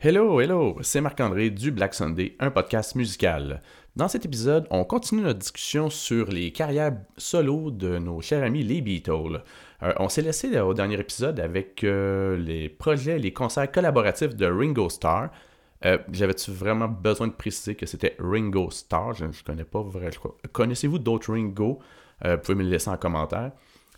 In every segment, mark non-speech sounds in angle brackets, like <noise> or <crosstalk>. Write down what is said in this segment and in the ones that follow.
Hello, hello, c'est Marc-André du Black Sunday, un podcast musical. Dans cet épisode, on continue notre discussion sur les carrières solo de nos chers amis les Beatles. Euh, on s'est laissé au dernier épisode avec euh, les projets, les concerts collaboratifs de Ringo Starr. Euh, J'avais-tu vraiment besoin de préciser que c'était Ringo Starr? Je ne connais pas vraiment. Connaissez-vous d'autres Ringo? Vous pouvez me le laisser en commentaire.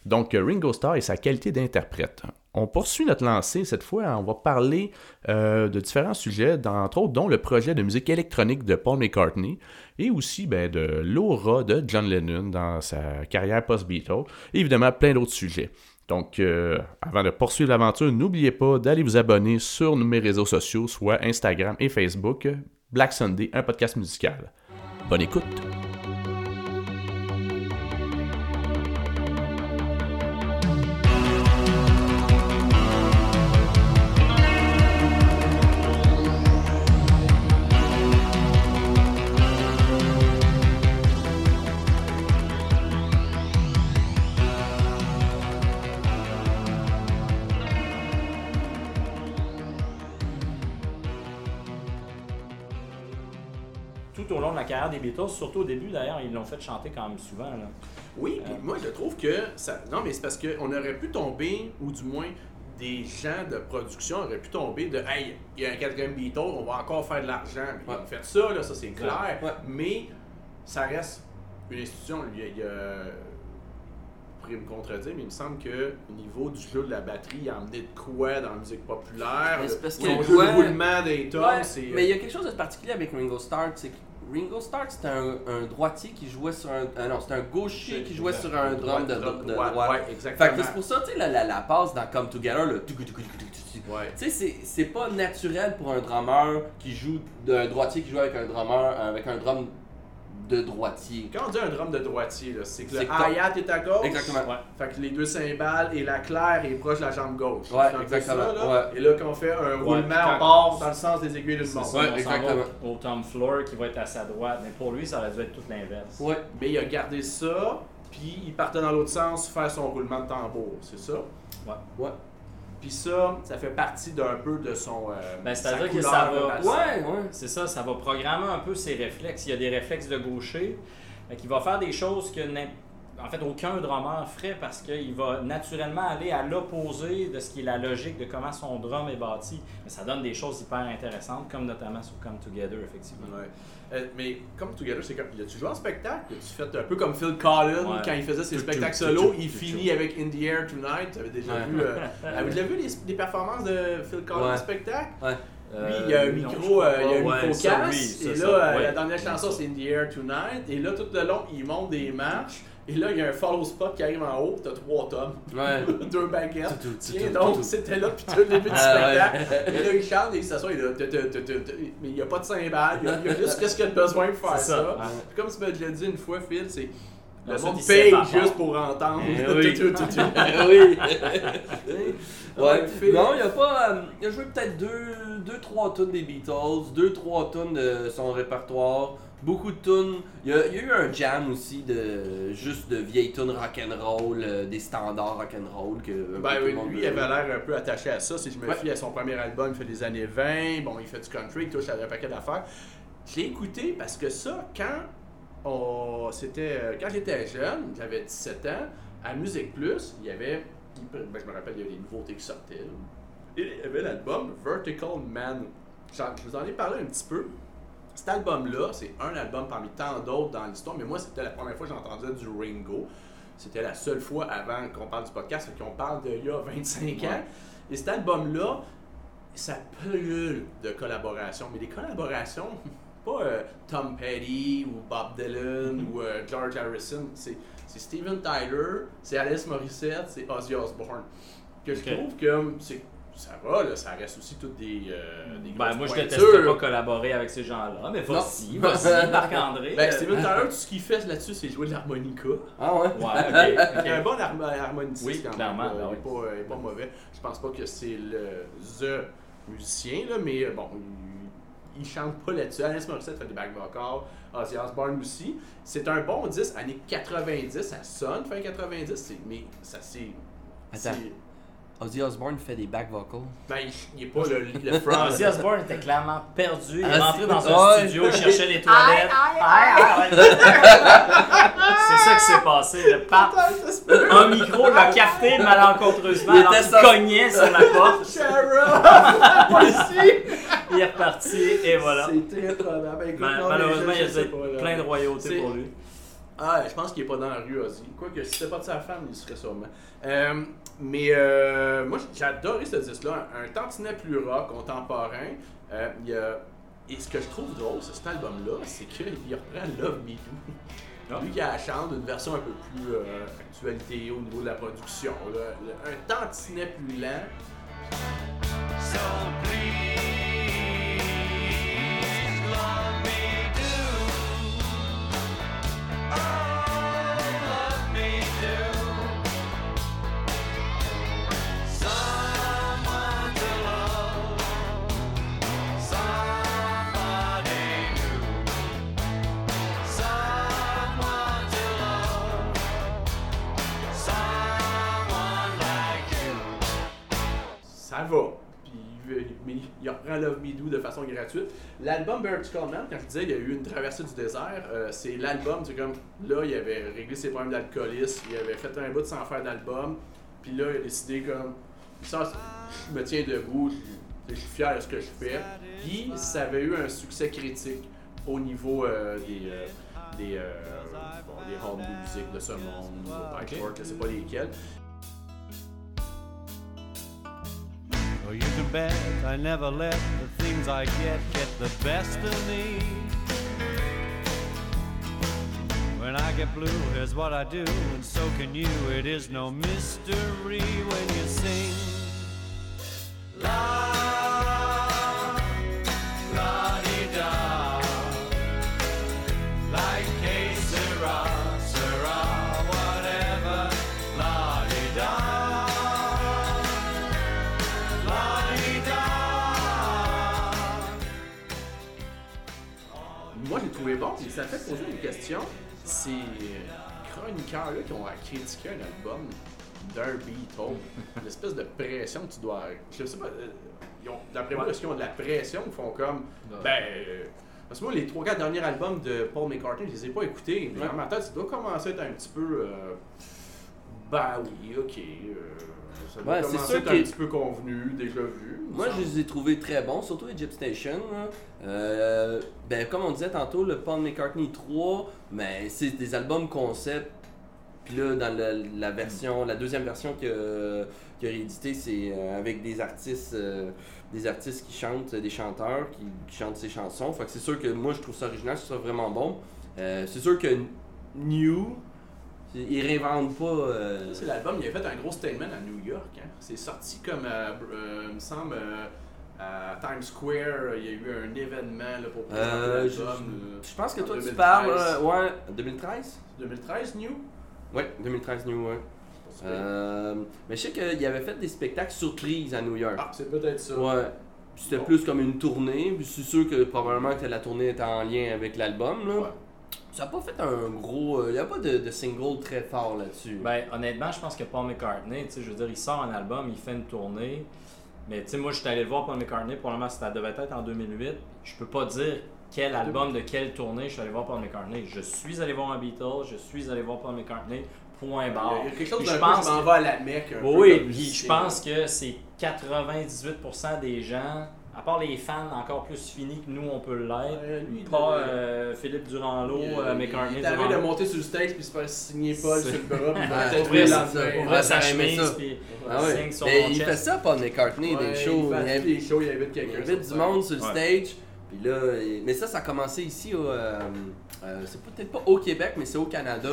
Donc, Ringo Starr et sa qualité d'interprète. On poursuit notre lancée. Cette fois, on va parler euh, de différents sujets, entre autres, dont le projet de musique électronique de Paul McCartney et aussi ben, de l'aura de John Lennon dans sa carrière post-Beatles. Et évidemment, plein d'autres sujets. Donc, euh, avant de poursuivre l'aventure, n'oubliez pas d'aller vous abonner sur mes réseaux sociaux, soit Instagram et Facebook, Black Sunday, un podcast musical. Bonne écoute! Des Beatles, surtout au début d'ailleurs, ils l'ont fait chanter quand même souvent. Là. Oui, puis euh. moi je trouve que ça. Non, mais c'est parce qu'on aurait pu tomber, ou du moins des gens de production auraient pu tomber de Hey, il y a un quatrième Beatles, on va encore faire de l'argent. Ouais. Faites ça, là, ça c'est clair. Mais ça reste une institution. Il y a, il y me contredire, mais il me semble que au niveau du jeu de la batterie, il a emmené de quoi dans la musique populaire? Parce que le roulement des tomes, c'est. Mais il y a quelque chose de particulier avec Ringo Starr, c'est Ringo Starr, c'était un, un, droitier qui jouait sur un. Euh, non, c'était un gaucher qui jouait sur un drum de, de, droite. Ouais, exactement. c'est pour ça, tu sais, la, la, la, passe dans Come Together, le. Tu sais, c'est pas naturel pour un drummer qui joue. d'un droitier qui joue avec un drummer, avec un drum de droitier. Quand on dit un drum de droitier, c'est que le hi-hat est à gauche. Exactement. Ouais. Fait que les deux cymbales et la claire est proche de la jambe gauche. Ouais, exactement. là. Et là, quand on fait un roulement, on part dans le sens des aiguilles d'une montre. Ouais, exactement. Au, Tom Floor qui va être à sa droite. Mais pour lui, ça aurait dû être tout l'inverse. Ouais. Mais il a gardé ça, puis il partait dans l'autre sens faire son roulement de tambour. C'est ça? Ouais. Ouais. Puis ça, ça fait partie d'un peu de son. Euh, ben, C'est-à-dire que ça va. Ouais, ouais. C'est ça, ça va programmer un peu ses réflexes. Il y a des réflexes de gaucher. qui va faire des choses que en fait aucun drummer ferait parce qu'il va naturellement aller à l'opposé de ce qui est la logique de comment son drum est bâti. Mais ça donne des choses hyper intéressantes, comme notamment sur Come Together, effectivement. Euh, mais Come Together, c'est comme. Il a-tu joué en spectacle? Tu fait un peu comme Phil Collins quand il faisait ses spectacles solo Il finit avec In the Air Tonight? Tu avais <laughs> déjà vu. Euh, avez déjà vu les, performances de Phil Collins en spectacle? Lui, il y a un micro, euh, il y a un micro casse. et là, la dernière chanson, c'est In the Air Tonight. Et là, tout le long, il monte des marches. Et là, il y a un follow spot qui arrive en haut, t'as trois tomes. Ouais. <laughs> Deux baguettes. Tiens, donc, c'était là, puis tout le début du ah, spectacle. Et là, il chante et il s'assoit, il Mais il n'y a pas de cymbales, il y a, juste qu'est-ce qu'il a besoin pour faire ça. Comme tu m'as déjà dit une fois, Phil, c'est. Le monde paye juste pour entendre. Oui. oui. ouais. Non, il a pas. Euh, il a joué peut-être deux, deux, trois tonnes des Beatles, deux, trois tonnes de son répertoire beaucoup de tunes. Il y, a, eu un jam aussi de juste de vieilles tunes rock'n'roll, euh, des standards rock'n'roll que. Ben oui, lui, il avait l'air un peu attaché à ça. Si je me fie à son premier album, il fait des années 20. Bon, il fait du country, il touche à un paquet d'affaires. Je l'ai écouté parce que ça, quand c'était euh, quand j'étais jeune, j'avais 17 ans, à Musique Plus, il y avait. Ben, je me rappelle, il y avait des nouveautés qui sortaient. Il y avait l'album Vertical Man. Je vous en ai parlé un petit peu. Cet album-là, c'est un album parmi tant d'autres dans l'histoire, mais moi, c'était la première fois que j'entendais du Ringo. C'était la seule fois avant qu'on parle du podcast, qu'on parle d'il y a 25 ans. Et cet album-là, ça pullule de collaborations, mais des collaborations, <laughs> pas euh, Tom Petty ou Bob Dylan mm-hmm. ou euh, George Harrison, c'est Steven Tyler, c'est Alice Morissette, c'est Ozzy Osbourne. Que je trouve que c'est ça va, là, ça reste aussi toutes des, euh, des Ben, moi, je déteste pas collaborer avec ces gens-là, mais vas-y, vas-y, <laughs> Marc-André. Ben, Steven Tyler, tout ce qu'il fait là-dessus, c'est jouer de l'harmonica. Ah ouais? Ouais, <laughs> ok. Il a un bon harmoniciste oui, quand clairement, même. Ben il, n'est pas, il est pas mauvais. Je pense pas que c'est le the musicien, là, mais bon, il, il chante pas là-dessus. Alice Morissette fait des back vocals. Ozzy Osbourne aussi. C'est un bon 10, années 90, ça sonne fin 90, mais ça c'est... Ozzy Osbourne fait des back vocals. Ben, il, est pas le, le <laughs> front. Ozzy Osbourne était clairement perdu. Il est rentré dans un studio, il cherchait les toilettes. <laughs> C'est ça qui s'est passé. Le pape, un micro l'a capté malencontreusement il alors qu'il cognait sur la porte. <laughs> il est reparti et voilà. C'est très probable. malheureusement, il y a plein de royauté pour lui. Ah, je pense qu'il est pas dans la rue, Ozzy. Quoique, si c'était pas de sa femme, il serait sûrement. Euh, mais euh, moi, j'ai adoré ce disque-là. Un, tantinet plus rock, contemporain. Euh, il y a... Et ce que je trouve drôle, c'est cet album-là, c'est qu'il reprend Love Me Too. Ah. Lui qui a la chance d'une version un peu plus euh, actualité au niveau de la production. Un tantinet plus lent. So va. Puis il, il, reprend Love Me Do de façon gratuite. L'album Bird Man, quand je disais il y a eu une traversée du désert, euh, c'est l'album, c'est comme là, il avait réglé ses problèmes d'alcoolisme, il avait fait un bout sans faire d'album, puis là, il a décidé comme ça, je me tiens debout, je, suis fier de ce que je fais. Puis ça avait eu un succès critique au niveau euh, des. Euh, des, bon, des home music de ce monde, okay. je sais pas lesquels. Bet I never let the things I get get the best of me. When I get blue, here's what I do, and so can you. It is no mystery when you sing. La ça fait poser une question. Ces chroniqueurs-là qui ont critiqué un album d'un Beatle, <laughs> une espèce de pression que tu dois. Je sais pas. Euh, d'après moi, est-ce qu'ils ont de la pression ou font comme. Ben. Euh, parce que moi, les 3-4 derniers albums de Paul McCartney, je les ai pas écoutés. Mais en ma tête, ça doit commencer à être un petit peu. Euh, ben oui, ok. Ça ouais, c'est sûr un petit peu convenu, déjà vu. Moi, je les ai trouvés très bons, surtout Egypt Station. Euh, ben, comme on disait tantôt, le Paul McCartney 3, mais ben, c'est des albums concept. Puis là, dans la version, la deuxième version qu'il a, qu réédité, c'est euh, avec des artistes, euh, des artistes qui chantent, des chanteurs qui, chantent ces chansons. Fait que c'est sûr que moi, je trouve ça original, je trouve ça vraiment bon. c'est sûr que New, ils réinventent pas. Euh... C'est l'album, il a fait un gros statement à New York. Hein. C'est sorti comme, euh, euh, il me semble, euh, à Times Square, il y a eu un événement là, pour présenter l'album. Je, pense que toi tu parles, ouais, 2013 2013 New? Ouais, 2013 New, ouais. mais je sais qu'il avait fait des spectacles surprises à New York. Ah, c'est peut-être ça. Ouais. C'était plus comme une tournée. Puis je suis sûr que probablement que la tournée était en lien avec l'album. Là. Ouais. Ça n'a pas fait un gros. Il euh, n'y a pas de, single très fort là-dessus. Ben, honnêtement, je pense que Paul McCartney, tu sais, je veux dire, il sort un album, il fait une tournée. Mais tu sais, moi, je suis allé le voir Paul McCartney, probablement ça devait être en 2008. Je peux pas dire quel album de quelle tournée je suis allé voir Paul McCartney. Je suis allé voir un Beatles, je suis allé voir Paul McCartney, point barre. Il y a quelque chose d'un peu, je m'en vais à la Mecque. Oui, puis je pense que c'est 98% des gens à part les fans encore plus finis que nous, on peut l'être. pas euh, Philippe Durand-Lot, euh, McCartney. Il avait de monter sur le stage puis se faire signer Paul sur le bras. Puis ouvrir sa chemise puis ah signe son Mais il fait ça, Paul McCartney, des shows. Il invite des shows, il invite quelqu'un. Il invite du monde sur le stage. Puis là, mais ça, ça a commencé ici, euh, c'est peut-être pas au Québec, mais c'est au Canada,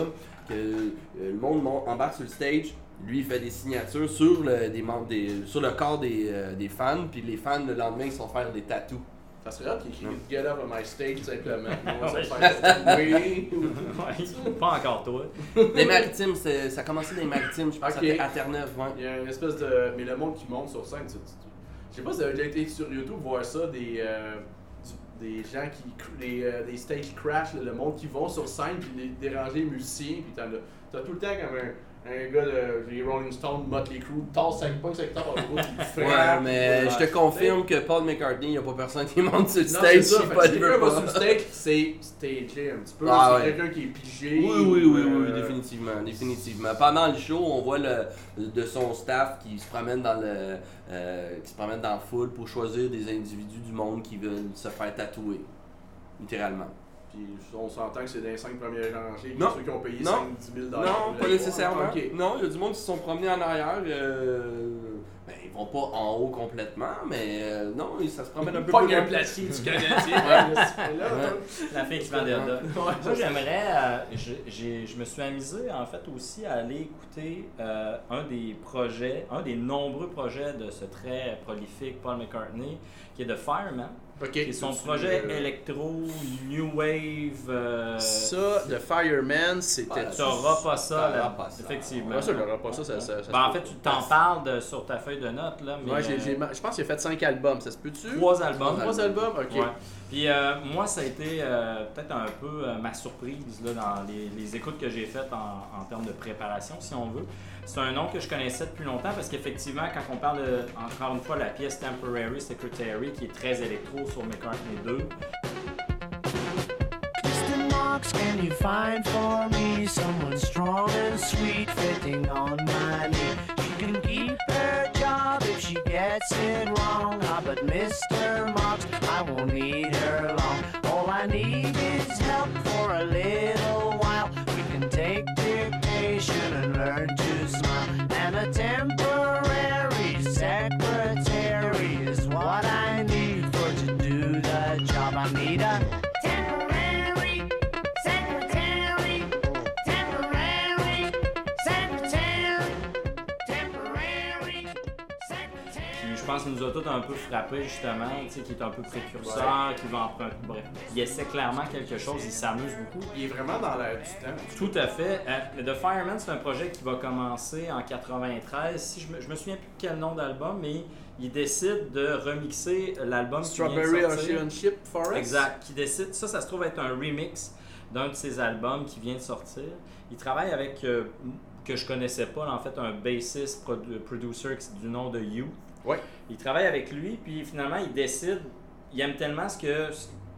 que le monde embarque sur le stage, lui, il fait des signatures sur le, des membres des, sur le corps des, euh, des fans, puis les fans, le lendemain, ils sont faire des tatous. Ça serait rare qu'il écrit Get up on my stage simplement. <laughs> oui. Pas encore toi. Les maritimes, ça a commencé dans les maritimes, je pense que c'était à Terre-Neuve. Il y a une espèce de. Mais le monde qui monte sur scène, je sais pas si vous avez déjà été sur YouTube voir ça, des. Euh, des gens qui. Des, euh, des stage crash, le monde qui vont sur scène puis déranger les musiciens, puis t'as tout le temps comme un un gars de les Rolling Stones, Motley Crue, tasse 5 points, 5 tapes en route, Ouais, mais je te confirme que Paul McCartney, il n'y a pas personne qui monte sur le stage si veut pas. sur le stage, c'est stagé un petit peu. Ah, c'est quelqu'un qui est pigé. Oui, oui, oui, oui, euh, définitivement, définitivement. Pendant le show, on voit le, de son staff qui se promène dans le, euh, qui se promène dans la foule pour choisir des individus du monde qui veulent se faire tatouer, littéralement on s'entend que c'est dans les 5 premières rangées, non. ceux qui ont payé 5-10 000 Non, pas nécessairement. Non, il y a du monde qui se sont promenés en arrière. Euh, ben, ils vont pas en haut complètement, mais euh, non, ça se promène un peu plus. Pas un placier du <laughs> Canadien. <laughs> La fille qui vend des Moi, j'aimerais. Euh, je me suis amusé, en fait, aussi à aller écouter un des projets, un des nombreux projets de ce très prolifique Paul McCartney, qui est de Fireman. Okay. son projet euh, électro, New Wave. Euh, ça, The Fireman, c'était. tu n'auras pas ça, là, effectivement. Moi, ça, pas ça. ça, ça, ben, en fait, tu t'en parles sur ta feuille de notes. Là, mais, ouais, je pense qu'il a fait 5 albums, ça se peut-tu? Trois albums. Trois albums, ok. Puis euh, moi, ça a été peut-être un peu ma surprise là, dans les, les écoutes que j'ai faites en, en termes de préparation, si on veut. C'est un nom que je connaissais depuis longtemps parce qu'effectivement, quand on parle de, encore une fois, la pièce Temporary Secretary qui est très électro sur McCartney 2. can you find for me someone strong and sweet fitting on my knee? She can keep her job if she gets it wrong. Ah, but Mr. Marks, I won't need her long. All I need is help for a little qu'il nous a tous un peu frappé justement, tu sais, qui est un peu précurseur, qui va en prendre. Bref, il essaie clairement quelque chose, il s'amuse beaucoup. Il est vraiment dans l'air du temps. Tout à fait. Euh, The Fireman, c'est un projet qui va commencer en 93. Si je me, je me souviens plus quel nom d'album, mais il décide de remixer l'album Strawberry Ocean Ship Forest. Exact. Qui décide, ça, ça se trouve être un remix d'un de ses albums qui vient de sortir. Il travaille avec euh, que je connaissais pas, en fait, un bassiste producer du nom de You. Il travaille avec lui, puis finalement, il décide, il aime tellement ce que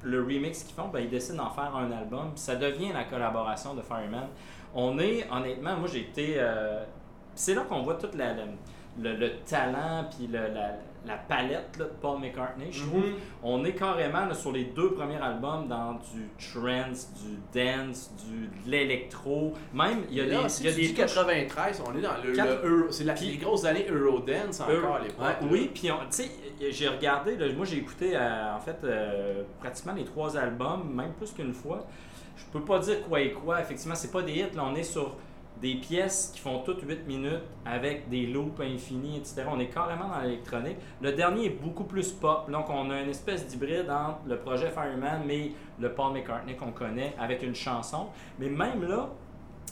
le remix qu'ils font, ben, il décide d'en faire un album, ça devient la collaboration de Fireman. On est, honnêtement, moi j'ai été. Euh, c'est là qu'on voit tout le, le, talent, puis la, la palette de Paul McCartney, je trouve. Mhm. On est carrément sur les deux premiers albums dans du trance, du dance, du, de l'électro. Même, il y a des. il y a des 93, on est dans le. c'est les grosses années Eurodance encore à l'époque. oui, puis tu sais, j'ai regardé, moi j'ai écouté euh, en fait euh, pratiquement les trois albums, même plus qu'une fois. Je peux pas dire quoi et quoi, effectivement, c'est pas des hits, là, on est sur des pièces qui font toutes 8 minutes avec des loops infinis, etc. On est carrément dans l'électronique. Le dernier est beaucoup plus pop. Donc, on a une espèce d'hybride entre le projet Fireman, mais le Paul McCartney qu'on connaît avec une chanson. Mais même là,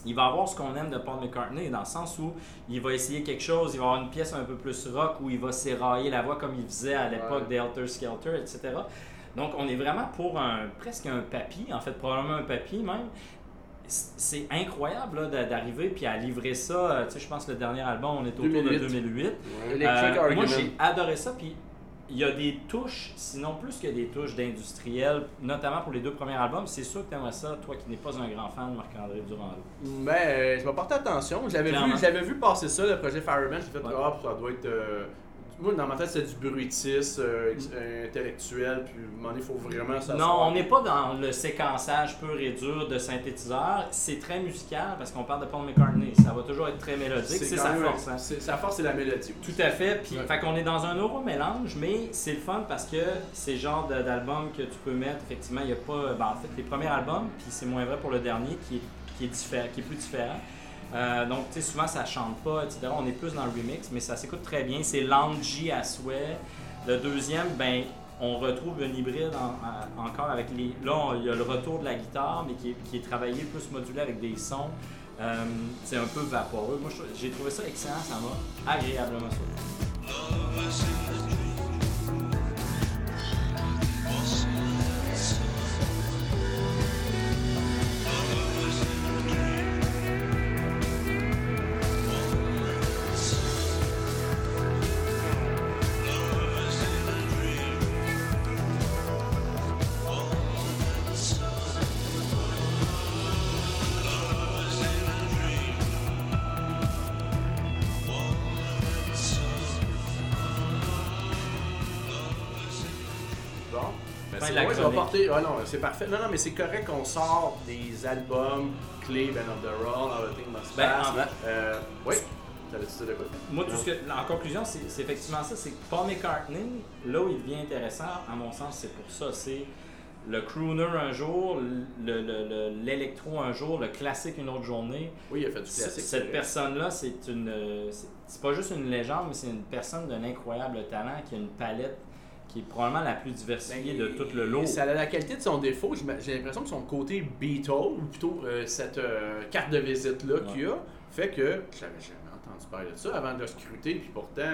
il va avoir ce qu'on aime de Paul McCartney, dans le sens où il va essayer quelque chose, il va avoir une pièce un peu plus rock où il va s'érailler la voix comme il faisait à l'époque d'Alter Skelter, etc. Donc, on est vraiment pour un presque un papy, en fait, probablement un papy même, c'est incroyable d'arriver puis à livrer ça. Euh, tu sais, je pense que le dernier album, on est autour de 2008. Euh, moi, j'ai adoré ça. Puis il y a des touches, sinon plus que des touches d'industriel, notamment pour les deux premiers albums. C'est sûr que tu aimerais ça, toi qui n'es pas un grand fan de Marc-André Durand. Ben, euh, je vais porter attention. J'avais vu, vu passer ça, le projet Fireman. J'ai fait, ouais. Ah, ça doit être moi, dans ma tête, c'est du bruitisme euh, intellectuel, puis à il faut vraiment ça. Non, on n'est pas dans le séquençage pur et dur de synthétiseur. C'est très musical parce qu'on parle de Paul McCartney. Ça va toujours être très mélodique. C'est sa force. Hein. Sa force, c'est la mélodie. Tout à fait. Puis, fait qu'on est dans un euro mélange, mais c'est le fun parce que c'est le genre d'album que tu peux mettre. Effectivement, il n'y a pas. Ben, en fait, les premiers albums, puis c'est moins vrai pour le dernier qui est, qui est, qui est plus différent. Euh, donc, souvent ça chante pas, etc. On est plus dans le remix, mais ça s'écoute très bien. C'est loungy à souhait. Le deuxième, ben, on retrouve un hybride encore avec les. Là, il y a le retour de la guitare, mais qui est, qui est travaillé plus modulé avec des sons. Euh, c'est un peu vaporeux. Moi, j'ai trouvé ça excellent, ça m'a agréablement sauté. Porter. Ah non, c'est parfait. Non, non, mais c'est correct qu'on sort des albums clés, Ben of the Roll, Everything Must ben, Pass. Ben, euh, oui. Moi, tout ce que, en conclusion, c'est effectivement ça. C'est que Paul McCartney, là où il devient intéressant, à mon sens, c'est pour ça. C'est le crooner un jour, l'électro un jour, le classique une autre journée. Oui, il a fait du classique. Cette personne-là, c'est une. C'est pas juste une légende, mais c'est une personne d'un incroyable talent qui a une palette qui est probablement la plus diversifiée de tout le lot. Ça a la qualité de son défaut. J'ai l'impression que son côté Beatle, ou plutôt euh, cette euh, carte de visite-là qu'il a, fait que j'avais jamais entendu parler de ça avant de le scruter, puis pourtant.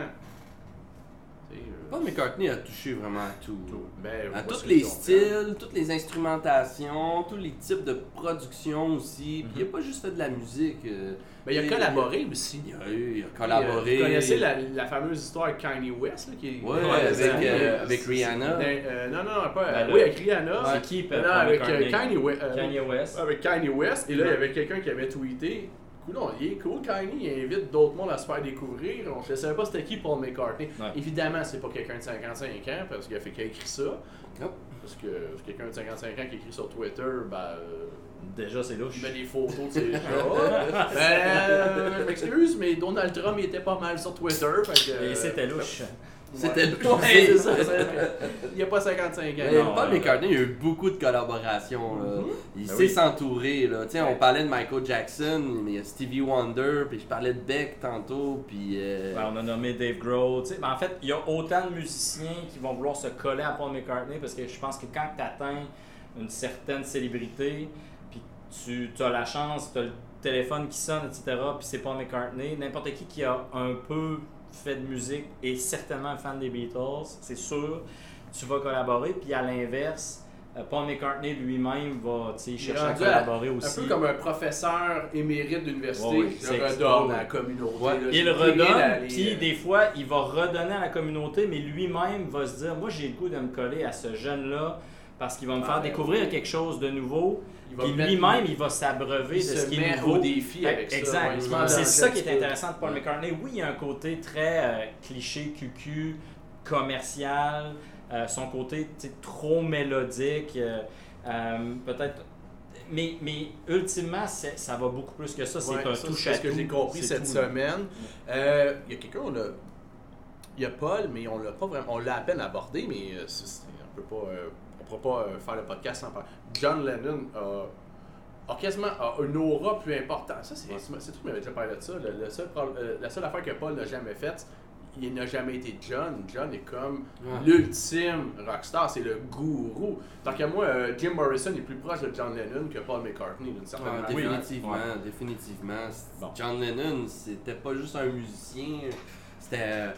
Paul McCartney a touché vraiment à tout. Ben, à tous les styles, toutes les instrumentations, tous les types de production aussi. il n'a pas juste fait de la musique. Euh, mais il a collaboré aussi. Il a, il a collaboré. Vous connaissez la, la, fameuse histoire avec Kanye West là, qui est, ouais, avec, euh, avec, Rihanna. Euh, non, non, pas. Ben oui, avec Rihanna. C'est qui Non, avec Kanye, West. Avec Kanye West. Et là, il y avait quelqu'un qui avait tweeté cool, il est cool, Kanye, il invite d'autres mondes à se faire découvrir. Je ne savais pas c'était qui Paul McCartney. Évidemment, c'est pas quelqu'un de 55 ans, parce qu'il a fait qu'il a écrit ça. Parce que quelqu'un de 55 ans qui écrit sur Twitter, ben. Euh, Déjà, c'est louche. Il met des photos de ses <laughs> chats. ben, euh, je m'excuse, mais Donald Trump, il était pas mal sur Twitter. Et c'était louche. C'était c'est ça. Il n'y a pas 55 ans. Mais Paul McCartney, il y a eu beaucoup de collaborations. Mm-hmm. Il ben sait s'entourer. On parlait de Michael Jackson, mais il y a Stevie Wonder, puis je parlais de Beck tantôt. Puis, euh, on a nommé Dave Grohl. Mais en fait, il y a autant de musiciens qui vont vouloir se coller à Paul McCartney parce que je pense que quand tu atteins une certaine célébrité, puis tu as la chance, tu as le téléphone qui sonne, etc., puis c'est Paul McCartney, n'importe qui qui a un peu fait de musique et certainement un fan des Beatles, c'est sûr, tu vas collaborer. Puis à l'inverse, euh, Paul McCartney lui-même va chercher à collaborer aussi. Un peu comme un professeur émérite d'université qui redonne à la communauté. il redonne, puis des fois, il va redonner à la communauté, mais lui-même va se dire Moi, j'ai le goût de me coller à ce jeune-là parce qu'il va me faire découvrir quelque chose de nouveau. Puis lui-même, il va s'abreuver de ce qui est nouveau. au défi avec exact. ça. c'est ça qui est intéressant de Paul McCartney. Oui, il y a un côté très euh, cliché, cucu, commercial. Euh, son côté trop mélodique. Euh, peut-être mais, mais ultimement, ça va beaucoup plus que ça. C'est un touche à ce que j'ai compris cette semaine. Il y a quelqu'un, on a. Il y a Paul, mais on l'a pas vraiment. On l'a à peine abordé, mais on peut pas pourra pas euh, faire le podcast sans parler. John Lennon a, quasiment une aura plus importante. Ça, c'est tout, mais déjà parlé de ça. Le, seul, euh, la seule affaire que Paul n'a jamais faite, il n'a jamais été John. John est comme l'ultime rockstar, c'est le gourou. Tant qu'à moi, euh, Jim Morrison est plus proche de John Lennon que Paul McCartney d'une certaine manière. Définitivement, définitivement. John Lennon, c'était pas juste un musicien, c'était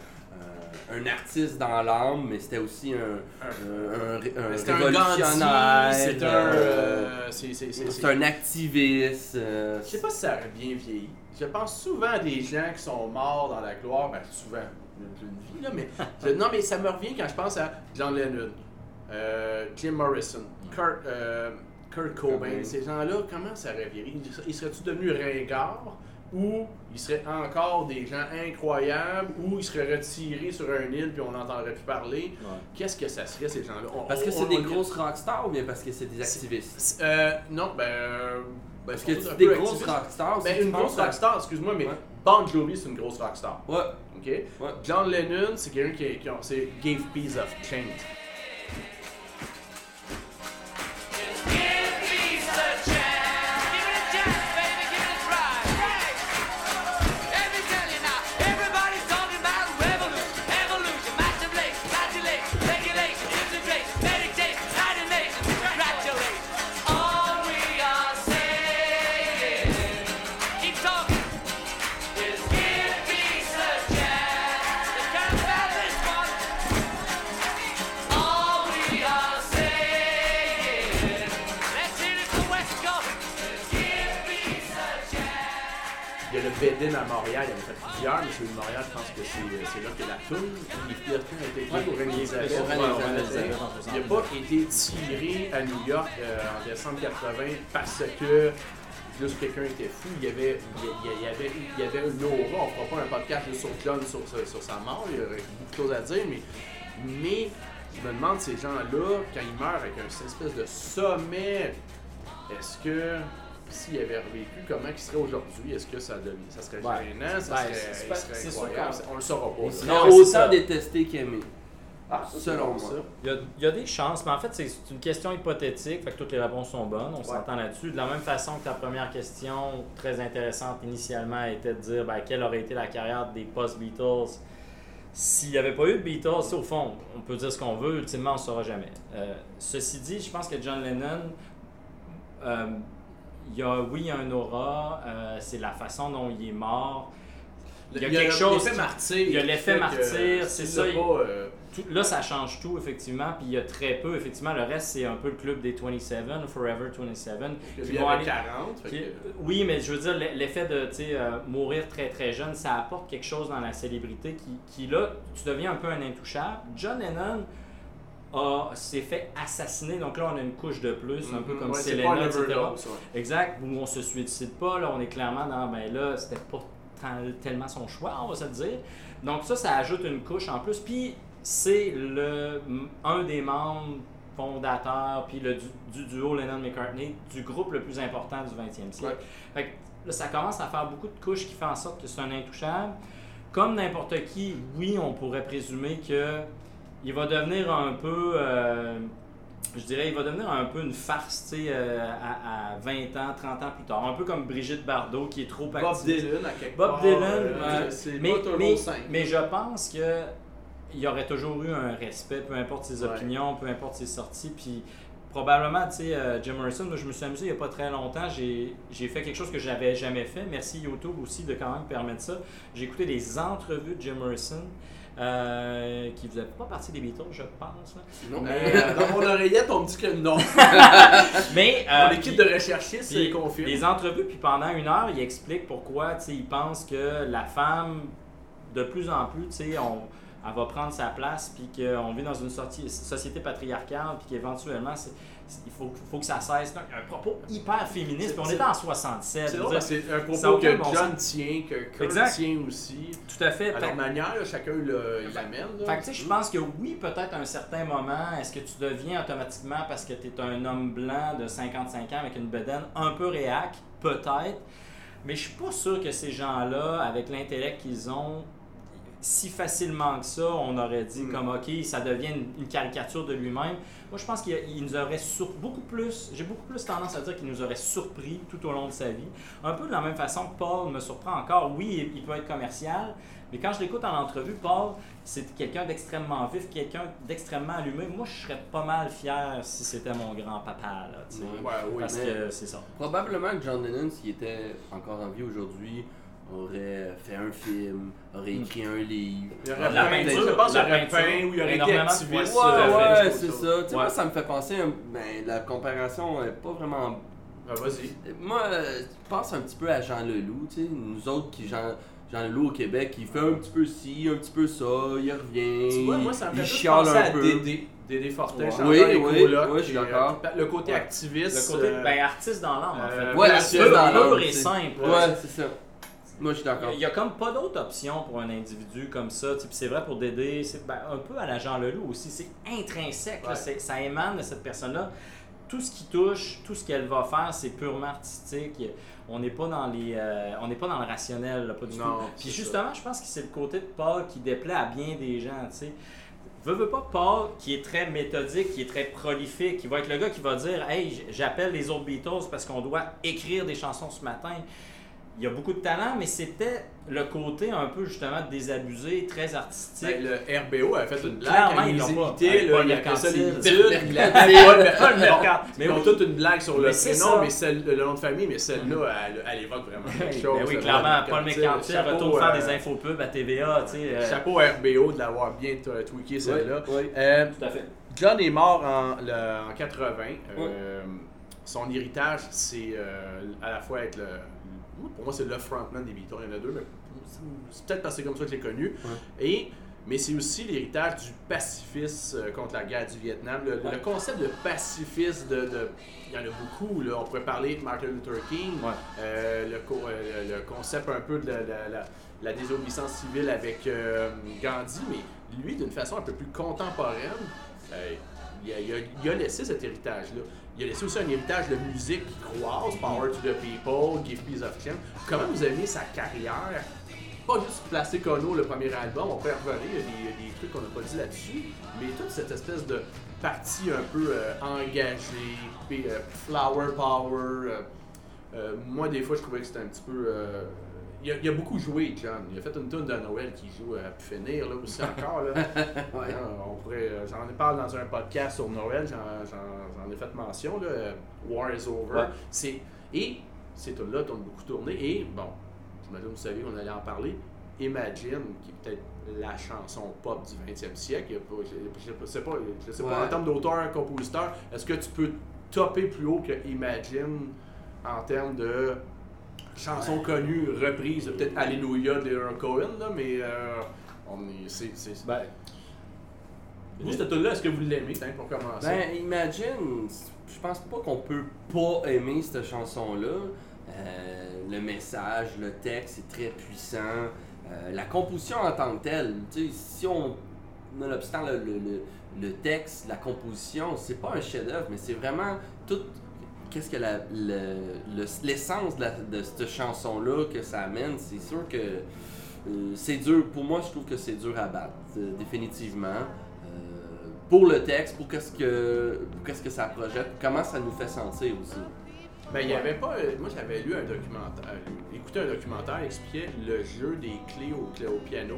un artiste dans l'âme, mais c'était aussi un, un, un, révolutionnaire. C'est un, euh, c'est un activiste. Euh, je sais pas si ça aurait bien vieilli. Je pense souvent à des gens qui sont morts dans la gloire, ben souvent, une vie, là, mais <laughs> non, mais ça me revient quand je pense à John Lennon, Jim Morrison, Kurt, Kurt Cobain, ces gens-là, comment ça aurait vieilli? Ils seraient-tu devenus ringards? Ou il serait encore des gens incroyables, ou ils seraient retirés sur un île puis on n'entendrait plus parler. Qu'est-ce que ça serait ces gens-là? Parce que c'est des grosses rockstars ou bien parce que c'est des activistes? euh, Non, ben. Parce que c'est des grosses rockstars. Ben, une grosse rockstar, excuse-moi, mais Bon Jovi, c'est une grosse rockstar. Ouais. OK? John Lennon, c'est quelqu'un qui, qui, c'est Gave Peace of Change. New York euh, en décembre 80 parce que juste quelqu'un était fou. Il y avait, il y avait, il y avait une aura. On fera pas un podcast sur John sur, sur, sa mort. Il y aurait beaucoup de choses à dire, mais, mais je me demande, ces gens-là, quand ils meurent avec un espèce de sommet, est-ce que s'il avait revécu, comment il serait aujourd'hui? Est-ce que ça, ça serait gênant? Ça serait, incroyable? On le saura pas. Il serait autant détesté qu'aimé. Ah, selon moi. Il y, a, des chances, mais en fait, c'est une question hypothétique, fait que toutes les réponses sont bonnes, on s'entend là-dessus. De la même façon que ta première question, très intéressante initialement, était de dire ben, quelle aurait été la carrière des post-Beatles s'il n'y avait pas eu de Beatles, au fond, on peut dire ce qu'on veut, ultimement, on ne saura jamais. Euh, ceci dit, je pense que John Lennon, euh, il y a, oui, il y a un aura, euh, c'est la façon dont il est mort. Il y a, quelque chose. L'effet martyr. Il y a l'effet martyr, c'est ça. Là, ça change tout, effectivement. Puis il y a très peu, effectivement. Le reste, c'est un peu le club des 27, Forever 27. Qui vont aller... 40. Oui, mais je veux dire, l'effet de mourir très très jeune, ça apporte quelque chose dans la célébrité qui, qui là, tu deviens un peu un intouchable. John Lennon s'est fait assassiner. Donc là, on a une couche de plus, un peu mhm. comme ouais, Selena, etc. Exact, où on se suicide pas. Là, on est clairement dans, ben là, c'était pas tellement son choix, on va se dire. Donc ça, ça ajoute une couche en plus. Puis c'est le un des membres fondateurs, puis le, du, duo Lennon-McCartney, du groupe le plus important du 20e siècle. Fait que, là, ça commence à faire beaucoup de couches qui font en sorte que c'est un intouchable. Comme n'importe qui, oui, on pourrait présumer que il va devenir un peu, euh, je dirais, il va devenir un peu une farce, tu sais, euh, à, 20 ans, 30 ans plus tard. Un peu comme Brigitte Bardot qui est trop active. Bob Dylan, à quelque Bob Dylan, euh, mais, mais, mais, je pense que il y aurait toujours eu un respect, peu importe ses opinions, peu importe ses sorties, puis probablement, tu sais, Jim Morrison, moi, je me suis amusé il n'y a pas très longtemps, j'ai fait quelque chose que j'avais jamais fait. Merci YouTube aussi de quand même permettre ça. J'ai écouté des entrevues de Jim Morrison. Euh, qui vous pas partie des Beatles, je pense. Non, mais, euh, dans mon oreillette, on me dit que non. mais euh, l'équipe de recherchistes c'est confirme. Les entrevues, puis pendant une heure, il explique pourquoi il pense que la femme, de plus en plus, on, elle va prendre sa place, puis qu'on vit dans une société patriarcale, puis qu'éventuellement, il faut, faut, que ça cesse. un propos hyper féministe. Puis on est en 67. C'est un propos que John tient, que Kurt tient aussi. Tout à fait. À leur manière, chacun l'amène. Fait que je pense que oui, peut-être à un certain moment, est-ce que tu deviens automatiquement parce que tu es un homme blanc de 55 ans avec une bedaine un peu réac, peut-être. Mais je suis pas sûr que ces gens-là, avec l'intellect qu'ils ont, si facilement que ça, on aurait dit mm. comme OK, ça devient une, caricature de lui-même. Moi, je pense qu'il nous aurait sur, beaucoup plus, j'ai beaucoup plus tendance à dire qu'il nous aurait surpris tout au long de sa vie. Un peu de la même façon que Paul me surprend encore. Oui, il, peut être commercial, mais quand je l'écoute en entrevue, Paul, c'est quelqu'un d'extrêmement vif, quelqu'un d'extrêmement allumé. Moi, je serais pas mal fier si c'était mon grand-papa. parce que c'est ça. Probablement que John Lennon, s'il était encore en vie aujourd'hui, aurait fait un film, aurait hmm. écrit un livre. Il aurait la peinture, je pense qu'il aurait peint ou il aurait été activiste. Ouais, euh, ouais, c'est ça. Tu sais, moi, ça me fait penser, ben, la comparaison n'est pas vraiment... Ben, vas-y. Moi, euh, je pense un petit peu à Jean Leloup, tu sais, nous autres qui... Jean, Jean Leloup au Québec, il fait un petit peu ci, un petit peu ça, il revient, tu vois, moi, ça me fait il penser à Dédé. Dédé Fortin, oui, oui, oui, je suis d'accord. Le côté activiste. Le côté, ben, artiste dans l'âme, en fait. Ouais, artiste dans l'âme. et simple. Ouais, c'est ça. Moi, je suis d'accord. Il n'y a comme pas d'autre option pour un individu comme ça. Puis c'est vrai pour Dédé, c'est ben, un peu à la Jean Leloup aussi. C'est intrinsèque. ça émane de cette personne-là. Tout ce qui touche, tout ce qu'elle va faire, c'est purement artistique. On n'est pas dans les, euh, on n'est pas dans le rationnel, pas du tout. Puis justement, je pense que c'est le côté de Paul qui déplaît à bien des gens. Tu sais, veux, veux pas Paul qui est très méthodique, qui est très prolifique, qui va être le gars qui va dire, hey, j'appelle les autres Beatles parce qu'on doit écrire des chansons ce matin il y a beaucoup de talent, mais c'était le côté un peu justement désabusé, très artistique. Ben, le RBO a fait une blague ils imitaient, là, il a fait ça Mais ils ont toute une blague sur le prénom, mais celle, le nom de famille, mais celle-là, elle, évoque vraiment <laughs> quelque chose. Ben oui, clairement, Paul McCarthy retourne faire des infopubs à TVA. Euh. Chapeau RBO de l'avoir bien tweaké celle-là. Euh, Tout à fait. John est mort en, 80. Euh, son héritage, c'est à la fois être le pour moi, c'est le frontman des Beatles. Il y en a deux, mais c'est peut-être parce que c'est comme ça que j'ai connu. Et, mais c'est aussi l'héritage du pacifisme euh, contre la guerre du Vietnam. Le, concept de pacifisme, de, il y en a beaucoup. Là. On pourrait parler de Martin Luther King, euh, le, le, concept un peu de la, désobéissance civile avec euh, Gandhi, mais lui, d'une façon un peu plus contemporaine, il, a, laissé cet héritage-là. Il a laissé aussi un héritage de musique qui croise, Power to the People, Give Peace of Chance. Comment vous avez sa carrière? Pas juste placer Kono, le premier album, on peut revenir, il y a des, trucs qu'on n'a pas dit là-dessus, mais toute cette espèce de partie un peu euh, engagée, euh, flower power. Euh, moi, des fois, je trouvais que c'était un petit peu. Il a, beaucoup joué, John. Il a fait une tune de Noël qui joue à finir, là aussi encore. Là. <laughs> on pourrait, j'en ai parlé dans un podcast sur Noël, j'en, ai fait mention. Là, War is Over. C'est, et ces tunes-là ont beaucoup tourné. Et bon, j'imagine vous savez qu'on allait en parler. Imagine, qui est peut-être la chanson pop du 20e siècle. je ne sais pas, je sais pas en termes d'auteur, compositeur, est-ce que tu peux topper plus haut que Imagine en termes de chansons connues, reprises, peut-être Alléluia de Leonard Cohen, là, mais euh, on est. C'est, ben, vous, cette là est-ce que vous l'aimez, pour commencer? Ben, Imagine, je pense pas qu'on peut pas aimer cette chanson-là. Euh, le message, le texte est très puissant. Euh, la composition en tant que telle, si on, nonobstant le, le, le, texte, la composition, c'est pas un chef-d'œuvre, mais c'est vraiment tout. Qu'est-ce que l'essence de, de, cette chanson-là que ça amène, c'est sûr que euh, c'est dur. Pour moi, je trouve que c'est dur à battre, définitivement pour le texte, pour qu'est-ce que qu'est-ce que ça projette, comment ça nous fait sentir aussi. Ben, il y avait pas. Euh, moi, j'avais lu un documentaire, euh, écouté un documentaire qui expliquait le jeu des clés au, au piano.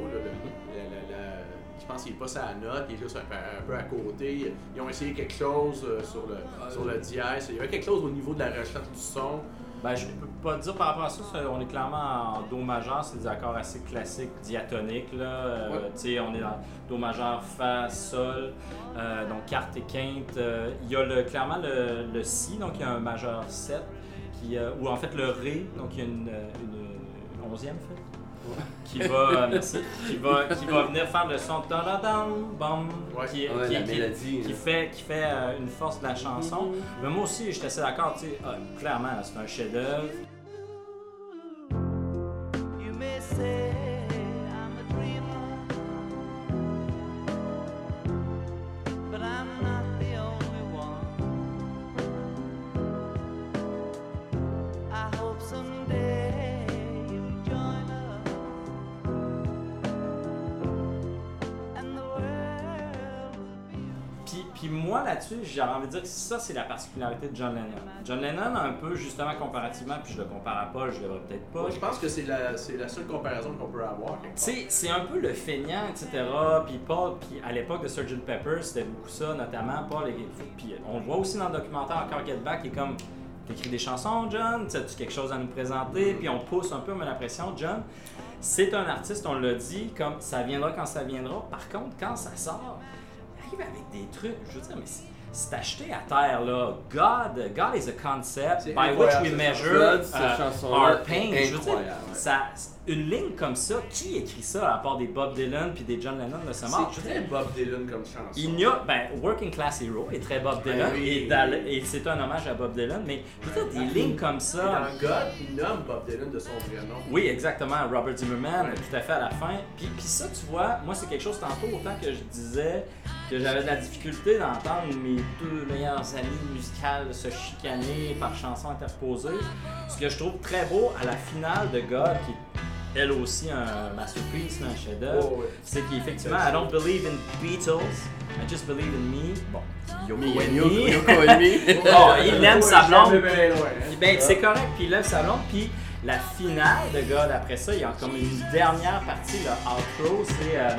Je pense qu'il passe à la note, il est juste un, peu à côté. Ils ont essayé quelque chose euh, sur le, sur le dièse. Il y avait quelque chose au niveau de la recherche du son. Ben, je peux pas dire par rapport à ça, on est clairement en Do majeur, c'est des accords assez classiques, diatoniques. Là. Euh, on est dans Do majeur, Fa, Sol, euh, donc quarte et quinte. Euh, il y a le, clairement le, le, Si, donc il y a un majeur 7, qui, ou en fait le Ré, donc il y a une, une onzième fait qui va, qui va, qui va venir faire le son bam, qui, qui, qui, fait, qui fait euh, une force de la chanson. Mais moi aussi, j'étais assez d'accord, tu sais, ah, clairement, c'est un chef-d'œuvre. Là-dessus, j'ai envie de dire que ça, c'est la particularité de John Lennon. John Lennon, un peu, justement, comparativement, puis je le compare à Paul, je devrais peut-être pas. je pense que c'est la, la, seule comparaison qu'on peut avoir. C'est un peu le feignant, etc. Puis Paul, puis à l'époque de Sgt. Pepper, c'était beaucoup ça, notamment. Paul, puis on le voit aussi dans le documentaire encore Get Back, qui est comme T'écris des chansons, John? As-tu quelque chose à nous présenter? Puis on pousse un peu, on a l'impression, John, c'est un artiste, on l'a dit, comme ça viendra quand ça viendra. Par contre, quand ça sort, avec des trucs, je veux dire, mais c'est acheté à terre là. God, God is a concept by which we measure uh, our pain. Je veux dire, ça, une ligne comme ça, qui écrit ça à part des Bob Dylan puis des John Lennon de ce monde C'est très Bob Dylan comme chanson. Il y a, ben, Working Class Hero est très Bob Dylan et, et c'est un hommage à Bob Dylan, mais je veux dire, des lignes comme ça. Dans God, il nomme Bob Dylan de son vrai nom. Oui, exactement, Robert Zimmerman, tout à fait à la fin. Puis, puis ça, tu vois, moi, c'est quelque chose tantôt, autant que je disais que j'avais de la difficulté d'entendre mes deux meilleurs amis musicales se chicaner par chansons interposées. Ce que je trouve très beau à la finale de God, qui elle aussi un masterpiece, un chef-d'œuvre. Oh, C'est qu'effectivement, I don't believe in Beatles, I just believe in me. Bon, Yoko me. Yoko me. oh, <laughs> il aime sa blonde. Ben, c'est correct, puis il aime sa blonde, puis la finale de God après ça, il y a comme une dernière partie, le outro, c'est. Euh,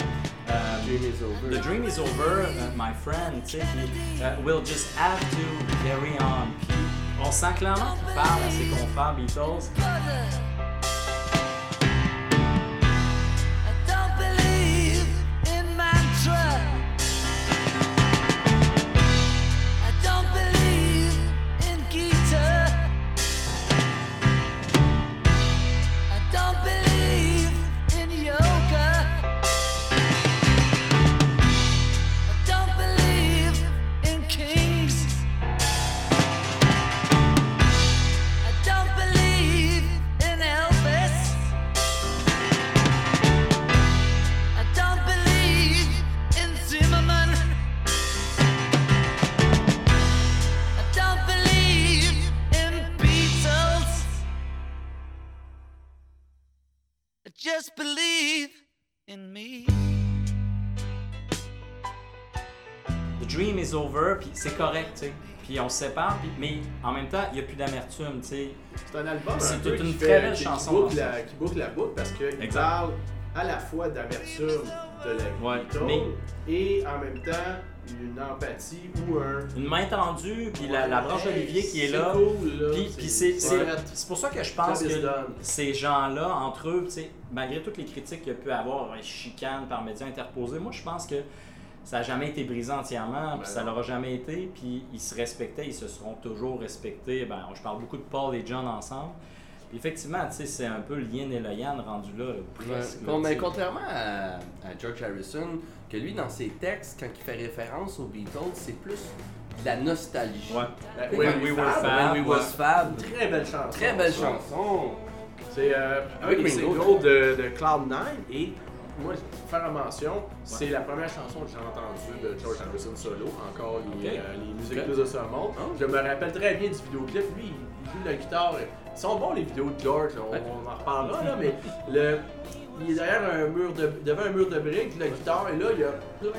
euh, dream is over. The dream is over, uh, my friend, tu sais, uh, we'll just have to carry on. Puis on sent clairement qu'il parle à ses confrères Beatles. C'est correct, tu sais. Puis on se sépare, puis, mais en même temps, il n'y a plus d'amertume, tu sais. C'est un album C'est peu une qui très fait- belle qui- chanson, Qui boucle, la, qui boucle la boucle parce qu'il Exact. parle à la fois d'amertume de la vie Ouais, et en même temps une empathie ou un. Une main tendue, puis la, la branche d'Olivier qui est là. cool, là. Puis, puis c'est, c'est, c'est pour ça que je pense que ces gens-là, entre eux, tu sais, malgré toutes les critiques qu'il y a pu avoir, chicanes par médias interposés, moi je pense que ça n'a jamais été brisé entièrement, puis Ben ça non. l'aura jamais été, puis ils se respectaient, ils se seront toujours respectés. Ben, je parle beaucoup de Paul et John ensemble. Puis effectivement, tu sais, c'est un peu le yin et le yang rendu là, presque. mais sais. contrairement à, à George Harrison, que lui, dans ses textes, quand il fait référence aux Beatles, c'est plus de la nostalgie. Ouais. Ben, When When We We Were Fab, Fab, When We ouais. Was Fab. Très belle chanson. Très belle ça. chanson. C'est euh, un des singles de, de Cloud9 et moi, je vais faire mention, c'est la première chanson que j'ai entendue de George Harrison solo, encore les, Ok. euh, les musiques de ce monde. Oh. Je me rappelle très bien du vidéoclip, lui, il il joue de la guitare. Ils sont bons les vidéos de George, on, on en reparlera là, mais le, il est derrière un mur de, devant un mur de briques, la guitare, et là il y a plein.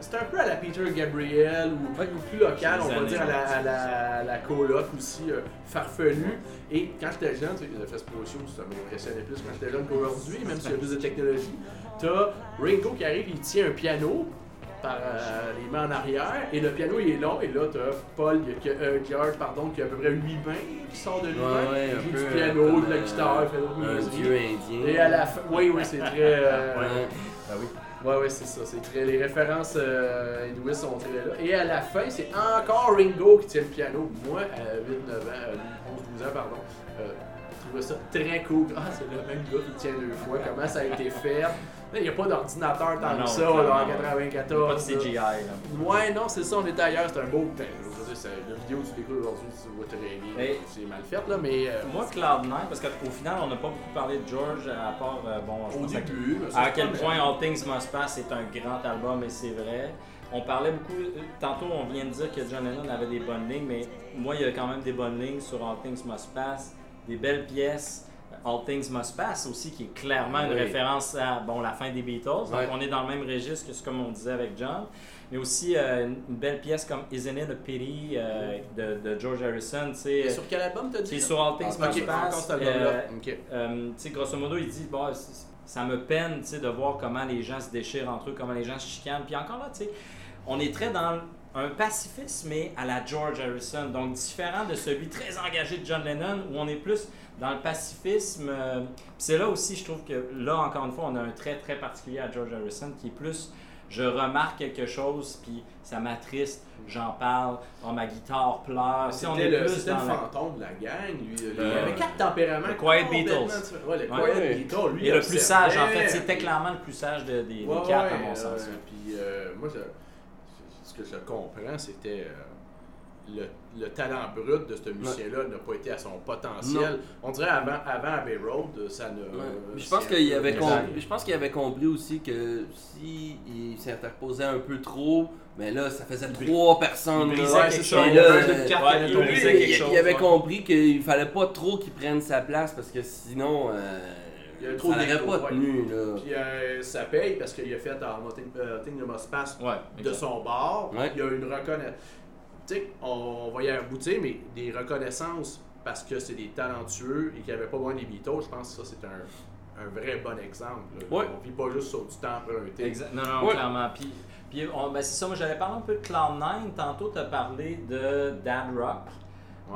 C'est un peu à la Peter Gabriel ou, ou plus local, on va dire à la, à la, à la coloc aussi, euh, farfelu. Et quand j'étais jeune, tu sais, les effets spéciaux, ça m'impressionnait plus quand j'étais jeune qu'aujourd'hui, même s'il y a plus de technologie. T'as Ringo qui arrive, il tient un piano par euh, les mains en arrière, et le piano il est long, et là t'as Paul, qui a- euh, George, pardon, qui a à peu près 8 mains, qui sort de lui Ouais, ouais, il un joue peu. du piano, de la euh, guitare, il fait d'autres Un musiques. dieu indien. Et à la fin, oui, oui, c'est très. euh, <laughs> Ouais. Ben oui. Ouais, ouais, c'est ça. C'est très... Les références euh, hindouistes sont très là. Et à la fin, c'est encore Ringo qui tient le piano. Moi, à 8, 9 ans, euh, 11, 12 ans, pardon, euh, je trouvais ça très cool. Ah, c'est le même gars qui tient deux fois. Comment ça a été fait? Il n'y a pas d'ordinateur tant Non, que ça, là, en ouais. 94. Pas de. CGI, là. Ouais, non, c'est ça, on était ailleurs, c'est un beau. C'est- la vidéo, tu l'écoutes aujourd'hui, tu vois très C'est mal fait, là, mais. euh, Moi, Cloud9, parce qu'au final, on n'a pas beaucoup parlé de George, à part, euh, bon, je au pense à- début. mais ça, À c'est quel point. All Things Must Pass est un grand album et c'est vrai. On parlait beaucoup, euh, tantôt on vient de dire que John Lennon avait des bonnes lignes, mais moi il y a quand même des bonnes lignes sur All Things Must Pass, des belles pièces. All Things Must Pass aussi, qui est clairement une Oui. référence à bon, la fin des Beatles. Donc Ouais. on est dans le même registre que ce comme on disait avec John. Mais aussi euh, une belle pièce comme Isn't It a Pity euh, de, de George Harrison. tu sais, Et sur quel album t'as dit? qui est ça? sur All Things Ah, Must ok, encore Pass. euh, Ok. euh, tu sais, grosso modo, il dit bon, ça me peine tu sais, de voir comment les gens se déchirent entre eux, comment les gens se chicanent. Puis encore là, tu sais, on est très dans un pacifisme, mais à la George Harrison. Donc différent de celui très engagé de John Lennon, où on est plus dans le pacifisme. euh, puis c'est là aussi, je trouve que là, encore une fois, on a un trait très particulier à George Harrison qui est plus. Je remarque quelque chose, puis ça m'attriste, j'en parle, oh, ma guitare pleure. Sais, on C'était est le, plus dans le la- fantôme de la gang, lui. Il Le- avait quatre tempéraments. le Quiet Beatles. Ouais, le Ouais. Quiet Beatles, lui. Et le plus sage, en fait. C'était clairement le plus sage de- des, des Ouais, quatre, à mon sens. euh, Puis euh, moi, que je comprends, c'était euh, le, le talent brut de ce musicien-là n'a pas été à son potentiel. On dirait avant, avant Abbey Road, ça ne. Ouais. Puis Je pense qu'il avait, compris, je pense qu'il avait compris aussi que si il s'interposait un peu trop, mais là ça faisait trois personnes. il là. quelque chose. Il là, avait euh, ouais, il quelque chose, il ouais. compris qu'il fallait pas trop qu'il prenne sa place parce que sinon euh, Il y avait trop ça n'aurait ouais. Là. Puis euh, ça paye parce qu'il a fait dans Nothing, euh, Thing That Must Pass Ouais, de son bord. Ouais. Il y a une reconnaissance. Tu sais, on va y aboutir, mais des reconnaissances parce que c'est des talentueux et qu'il n'y avait pas besoin des Beatles, je pense que ça c'est un, un vrai bon exemple. Ouais. On vit pas juste sur du temps emprunté. Exact. Non, non, Ouais. clairement. Puis, puis ben, c'est ça, moi j'allais parler un peu de Cloud9. Tantôt, tu as parlé de Dad Rock.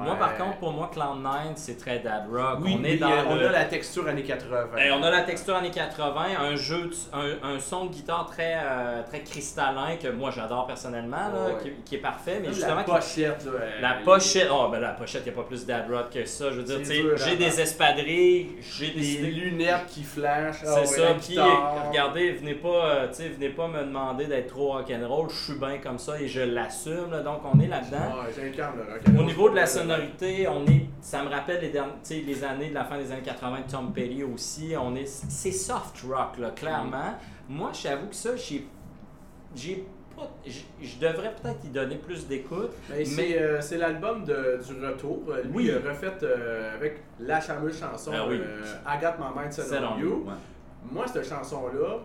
Moi, par contre, pour moi, Cloud9, c'est très Dad Rock. oui, on est oui, dans euh, on le- a la texture années 80. Eh, on a la texture années 80, un jeu, un, un son de guitare très, euh, très cristallin que moi j'adore personnellement, là, Ouais. qui, qui est parfait, mais justement la pochette. Là, La pochette, oh ben la pochette, il n'y a pas plus dad rock que ça. Je veux dire, j'ai des espadrilles, j'ai des lunettes qui flashent. ah C'est ouais, ça, puis regardez, venez pas, euh, venez pas me demander d'être trop rock'n'roll, je suis bien comme ça et je l'assume, donc on est là-dedans. Ouais, Au niveau de la sonorité, on est, ça me rappelle les, les années de la fin des années 80 de Tom Petty aussi. On est, c'est soft rock là, clairement. Moi, j'avoue que ça, j'ai, j'ai pas, je devrais peut-être y donner plus d'écoute. Mais c'est Mais- euh, c'est l'album de- du retour. Euh, Lui, Oui. il a refait euh, avec la fameuse chanson Ah oui. euh, I Got My Mind Set C'est on long, You. ouais. Moi, cette chanson-là,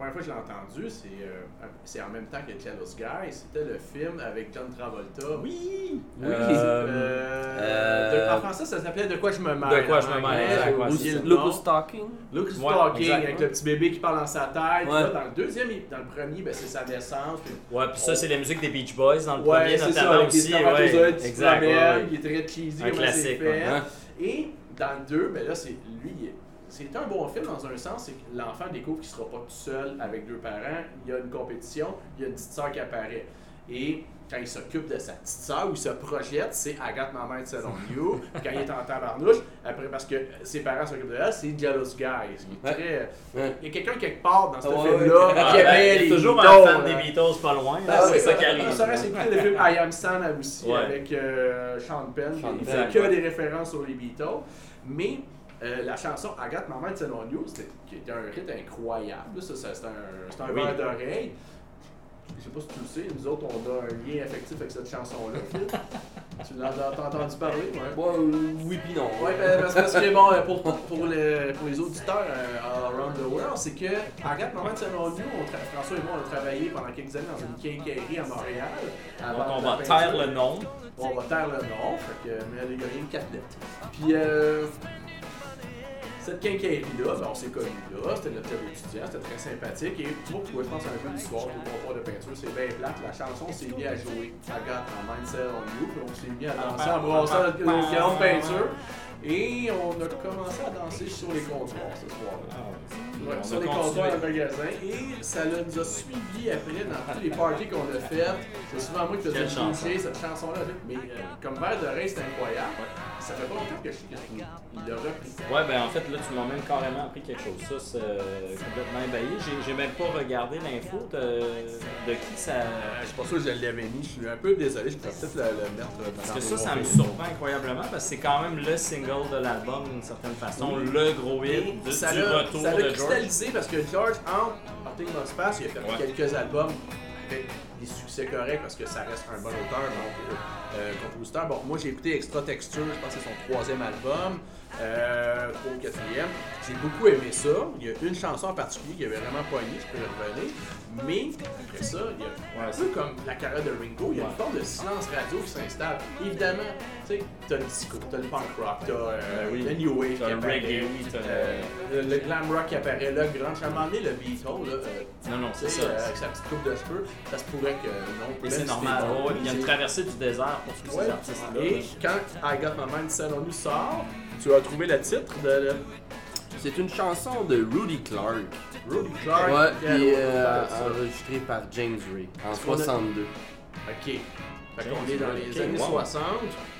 première fois que je l'ai entendue, euh, c'est en même temps que Jealous Guy. C'était le film avec John Travolta. Oui! Oui! Euh, euh, en français, ça s'appelait De quoi je me mêle. De quoi je me mêle. Lucas Talking. Lucas Talking, avec le petit bébé qui parle dans sa tête. dans le deuxième, dans le premier, ben, c'est sa naissance. Puis ouais, puis ça, c'est la musique des Beach Boys dans le premier, notamment ça, aussi. Ouais, exact. Il est très cheesy. Un classique. Et dans le deux, ben là, c'est lui, c'est un bon film dans un sens, c'est que l'enfant découvre qu'il ne sera pas tout seul avec deux parents. Il y a une compétition, il y a une petite soeur qui apparaît. Et quand il s'occupe de sa petite soeur ou il se projette, c'est Agathe Maman selon <laughs> You. quand il est en tabarnouche, après, parce que ses parents s'occupent de elle, c'est Jealous Guy. Il, très... il y a quelqu'un quelque part dans ce film-là qui aimait les toujours un fan des Beatles pas loin. Ah, c'est ça qui arrive. Ça reste le film I Am Sam aussi avec euh, Sean Penn. Sean il fait que des références sur les Beatles. Mais euh, la chanson Agathe, Maman de Selon You, qui était un rythme incroyable. Ça, c'est un, un verre d'oreille. Je sais pas si tu le sais, nous autres, on a un lien affectif avec cette chanson-là, <laughs> tu l'as entendu parler, ouais? Euh, oui puis non. Ouais, ben, parce que bon, euh, pour, pour, les, pour les auditeurs around the world, c'est que Agathe, Maman de Selon You, François et moi, on a travaillé pendant quelques années dans une quincaillerie à Montréal. Donc on va taire le nom. on va taire le nom, fait que, mais il y a rien de 4 lettres. Puis, euh, cette quincaillerie-là, ben, on s'est connus là, c'était notre club étudiant, c'était très sympathique. Et moi, je pense à un peu d'histoire, du comptoir de peinture, c'est bien plate. La chanson s'est mise à jouer Agathe en Mindset on You, puis on s'est mis à danser en brassant notre grande peinture. Et on a commencé à danser sur les comptoirs ce soir-là. Sur les comptoirs de magasin. Et ça nous a suivi après dans tous les parties qu'on a faites. C'est souvent moi qui faisais bouger cette chanson-là. Mais euh, comme verre d'oreille, c'était incroyable. Ça fait pas longtemps que je qu'il l'a repris. Ouais, ben en fait, là, tu m'as même carrément appris quelque chose. Ça, c'est euh, complètement ébahi. J'ai même pas regardé l'info de, de qui ça. Euh, je suis pas sûr que je l'avais mis. Je suis un peu désolé. Je peux peut-être le, mettre. Parce que ça, ça me surprend incroyablement parce que c'est quand même le single de l'album d'une certaine façon, le gros hit du, ça du retour ça de George. Cristallisé parce que George, entre Parting of Space, il a fait quelques albums avec des succès corrects parce que ça reste un bon auteur, donc euh, compositeur. Bon, moi j'ai écouté Extra Texture, je pense que c'est son troisième album. Euh, au quatrième. J'ai beaucoup aimé ça. Il y a une chanson en particulier qui avait vraiment poigné, je peux le revenir. Mais après ça, il y a un peu comme la carrière de Ringo, il y a une forme de silence radio qui s'installe. Évidemment, tu sais, t'as le disco, t'as le punk rock, t'as euh, le new wave qui apparaît, euh, le, glam rock qui apparaît là, grand. À un moment donné, le Beatle, là, euh, non, non, c'est ça. avec sa petite coupe de cheveux, ça se pourrait que non. Et c'est normal, il y a une traversée du désert pour tous ces artistes-là. Et quand I Got My Mind Set On You sort, tu as trouvé le titre de. C'est une chanson de Rudy Clark. Rudy Clark? Ouais, puis euh, enregistré par James Ray en 62. Ok. Fait qu'on est dans les années 60.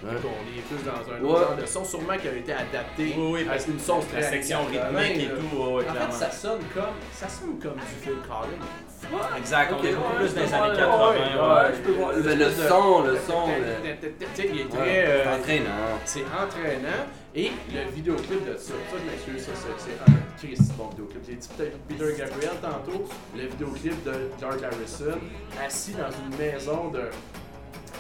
on est plus dans un autre genre de son, sûrement qui a été adapté oui, oui, parce une sauce la section rythmique et tout. en fait, ça sonne comme, ça sonne comme du Phil Collins. Exact, on est beaucoup plus dans les années 80. Ouais, je peux voir. Le, son, le son. Il est très. entraînant. C'est entraînant. Et le vidéoclip de ça, ça je m'excuse, ça c'est un Christ bon vidéoclip. J'ai dit peut-être Peter Gabriel tantôt, le vidéoclip de George Harrison, assis dans une maison de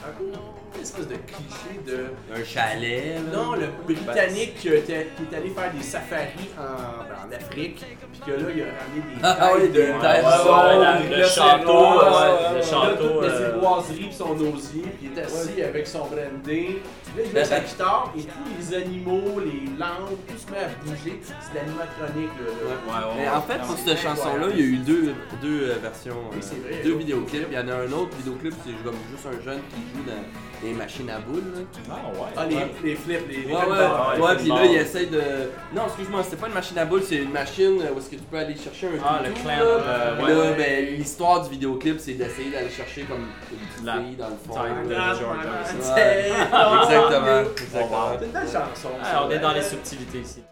un espèce de cliché de. Un chalet, là. Non, le Britannique qui, est allé faire des safaris en, ben, en Afrique, puis que là, il a ramené des <laughs> ah, têtes de. Le château, le château. De ses boiseries puis son osier, puis il est assis avec son brandy. Là, il joue sa guitare et tous les animaux, les lampes, tout se met à bouger. C'est l'animatronique. Là, Mais en fait, pour cette chanson-là, il y a eu deux, deux versions. Oui, vrai, deux vidéoclips. Il y en a un autre vidéoclip, c'est comme juste un jeune qui joue dans des machines à boules. Là. Ah ouais. Ah, les, les flips, les, Ouais, ouais, ouais, puis là, il essaie de. Non, excuse-moi, c'était pas une machine à boules, c'est une machine où est-ce que tu peux aller chercher un Ah, le clamp. Euh, là, ouais, ben, l'histoire du vidéoclip, c'est d'essayer d'aller chercher comme une petite fille dans le fond. de <laughs> Exactement. Exactement. C'est une belle chanson. On est dans les subtilités ici.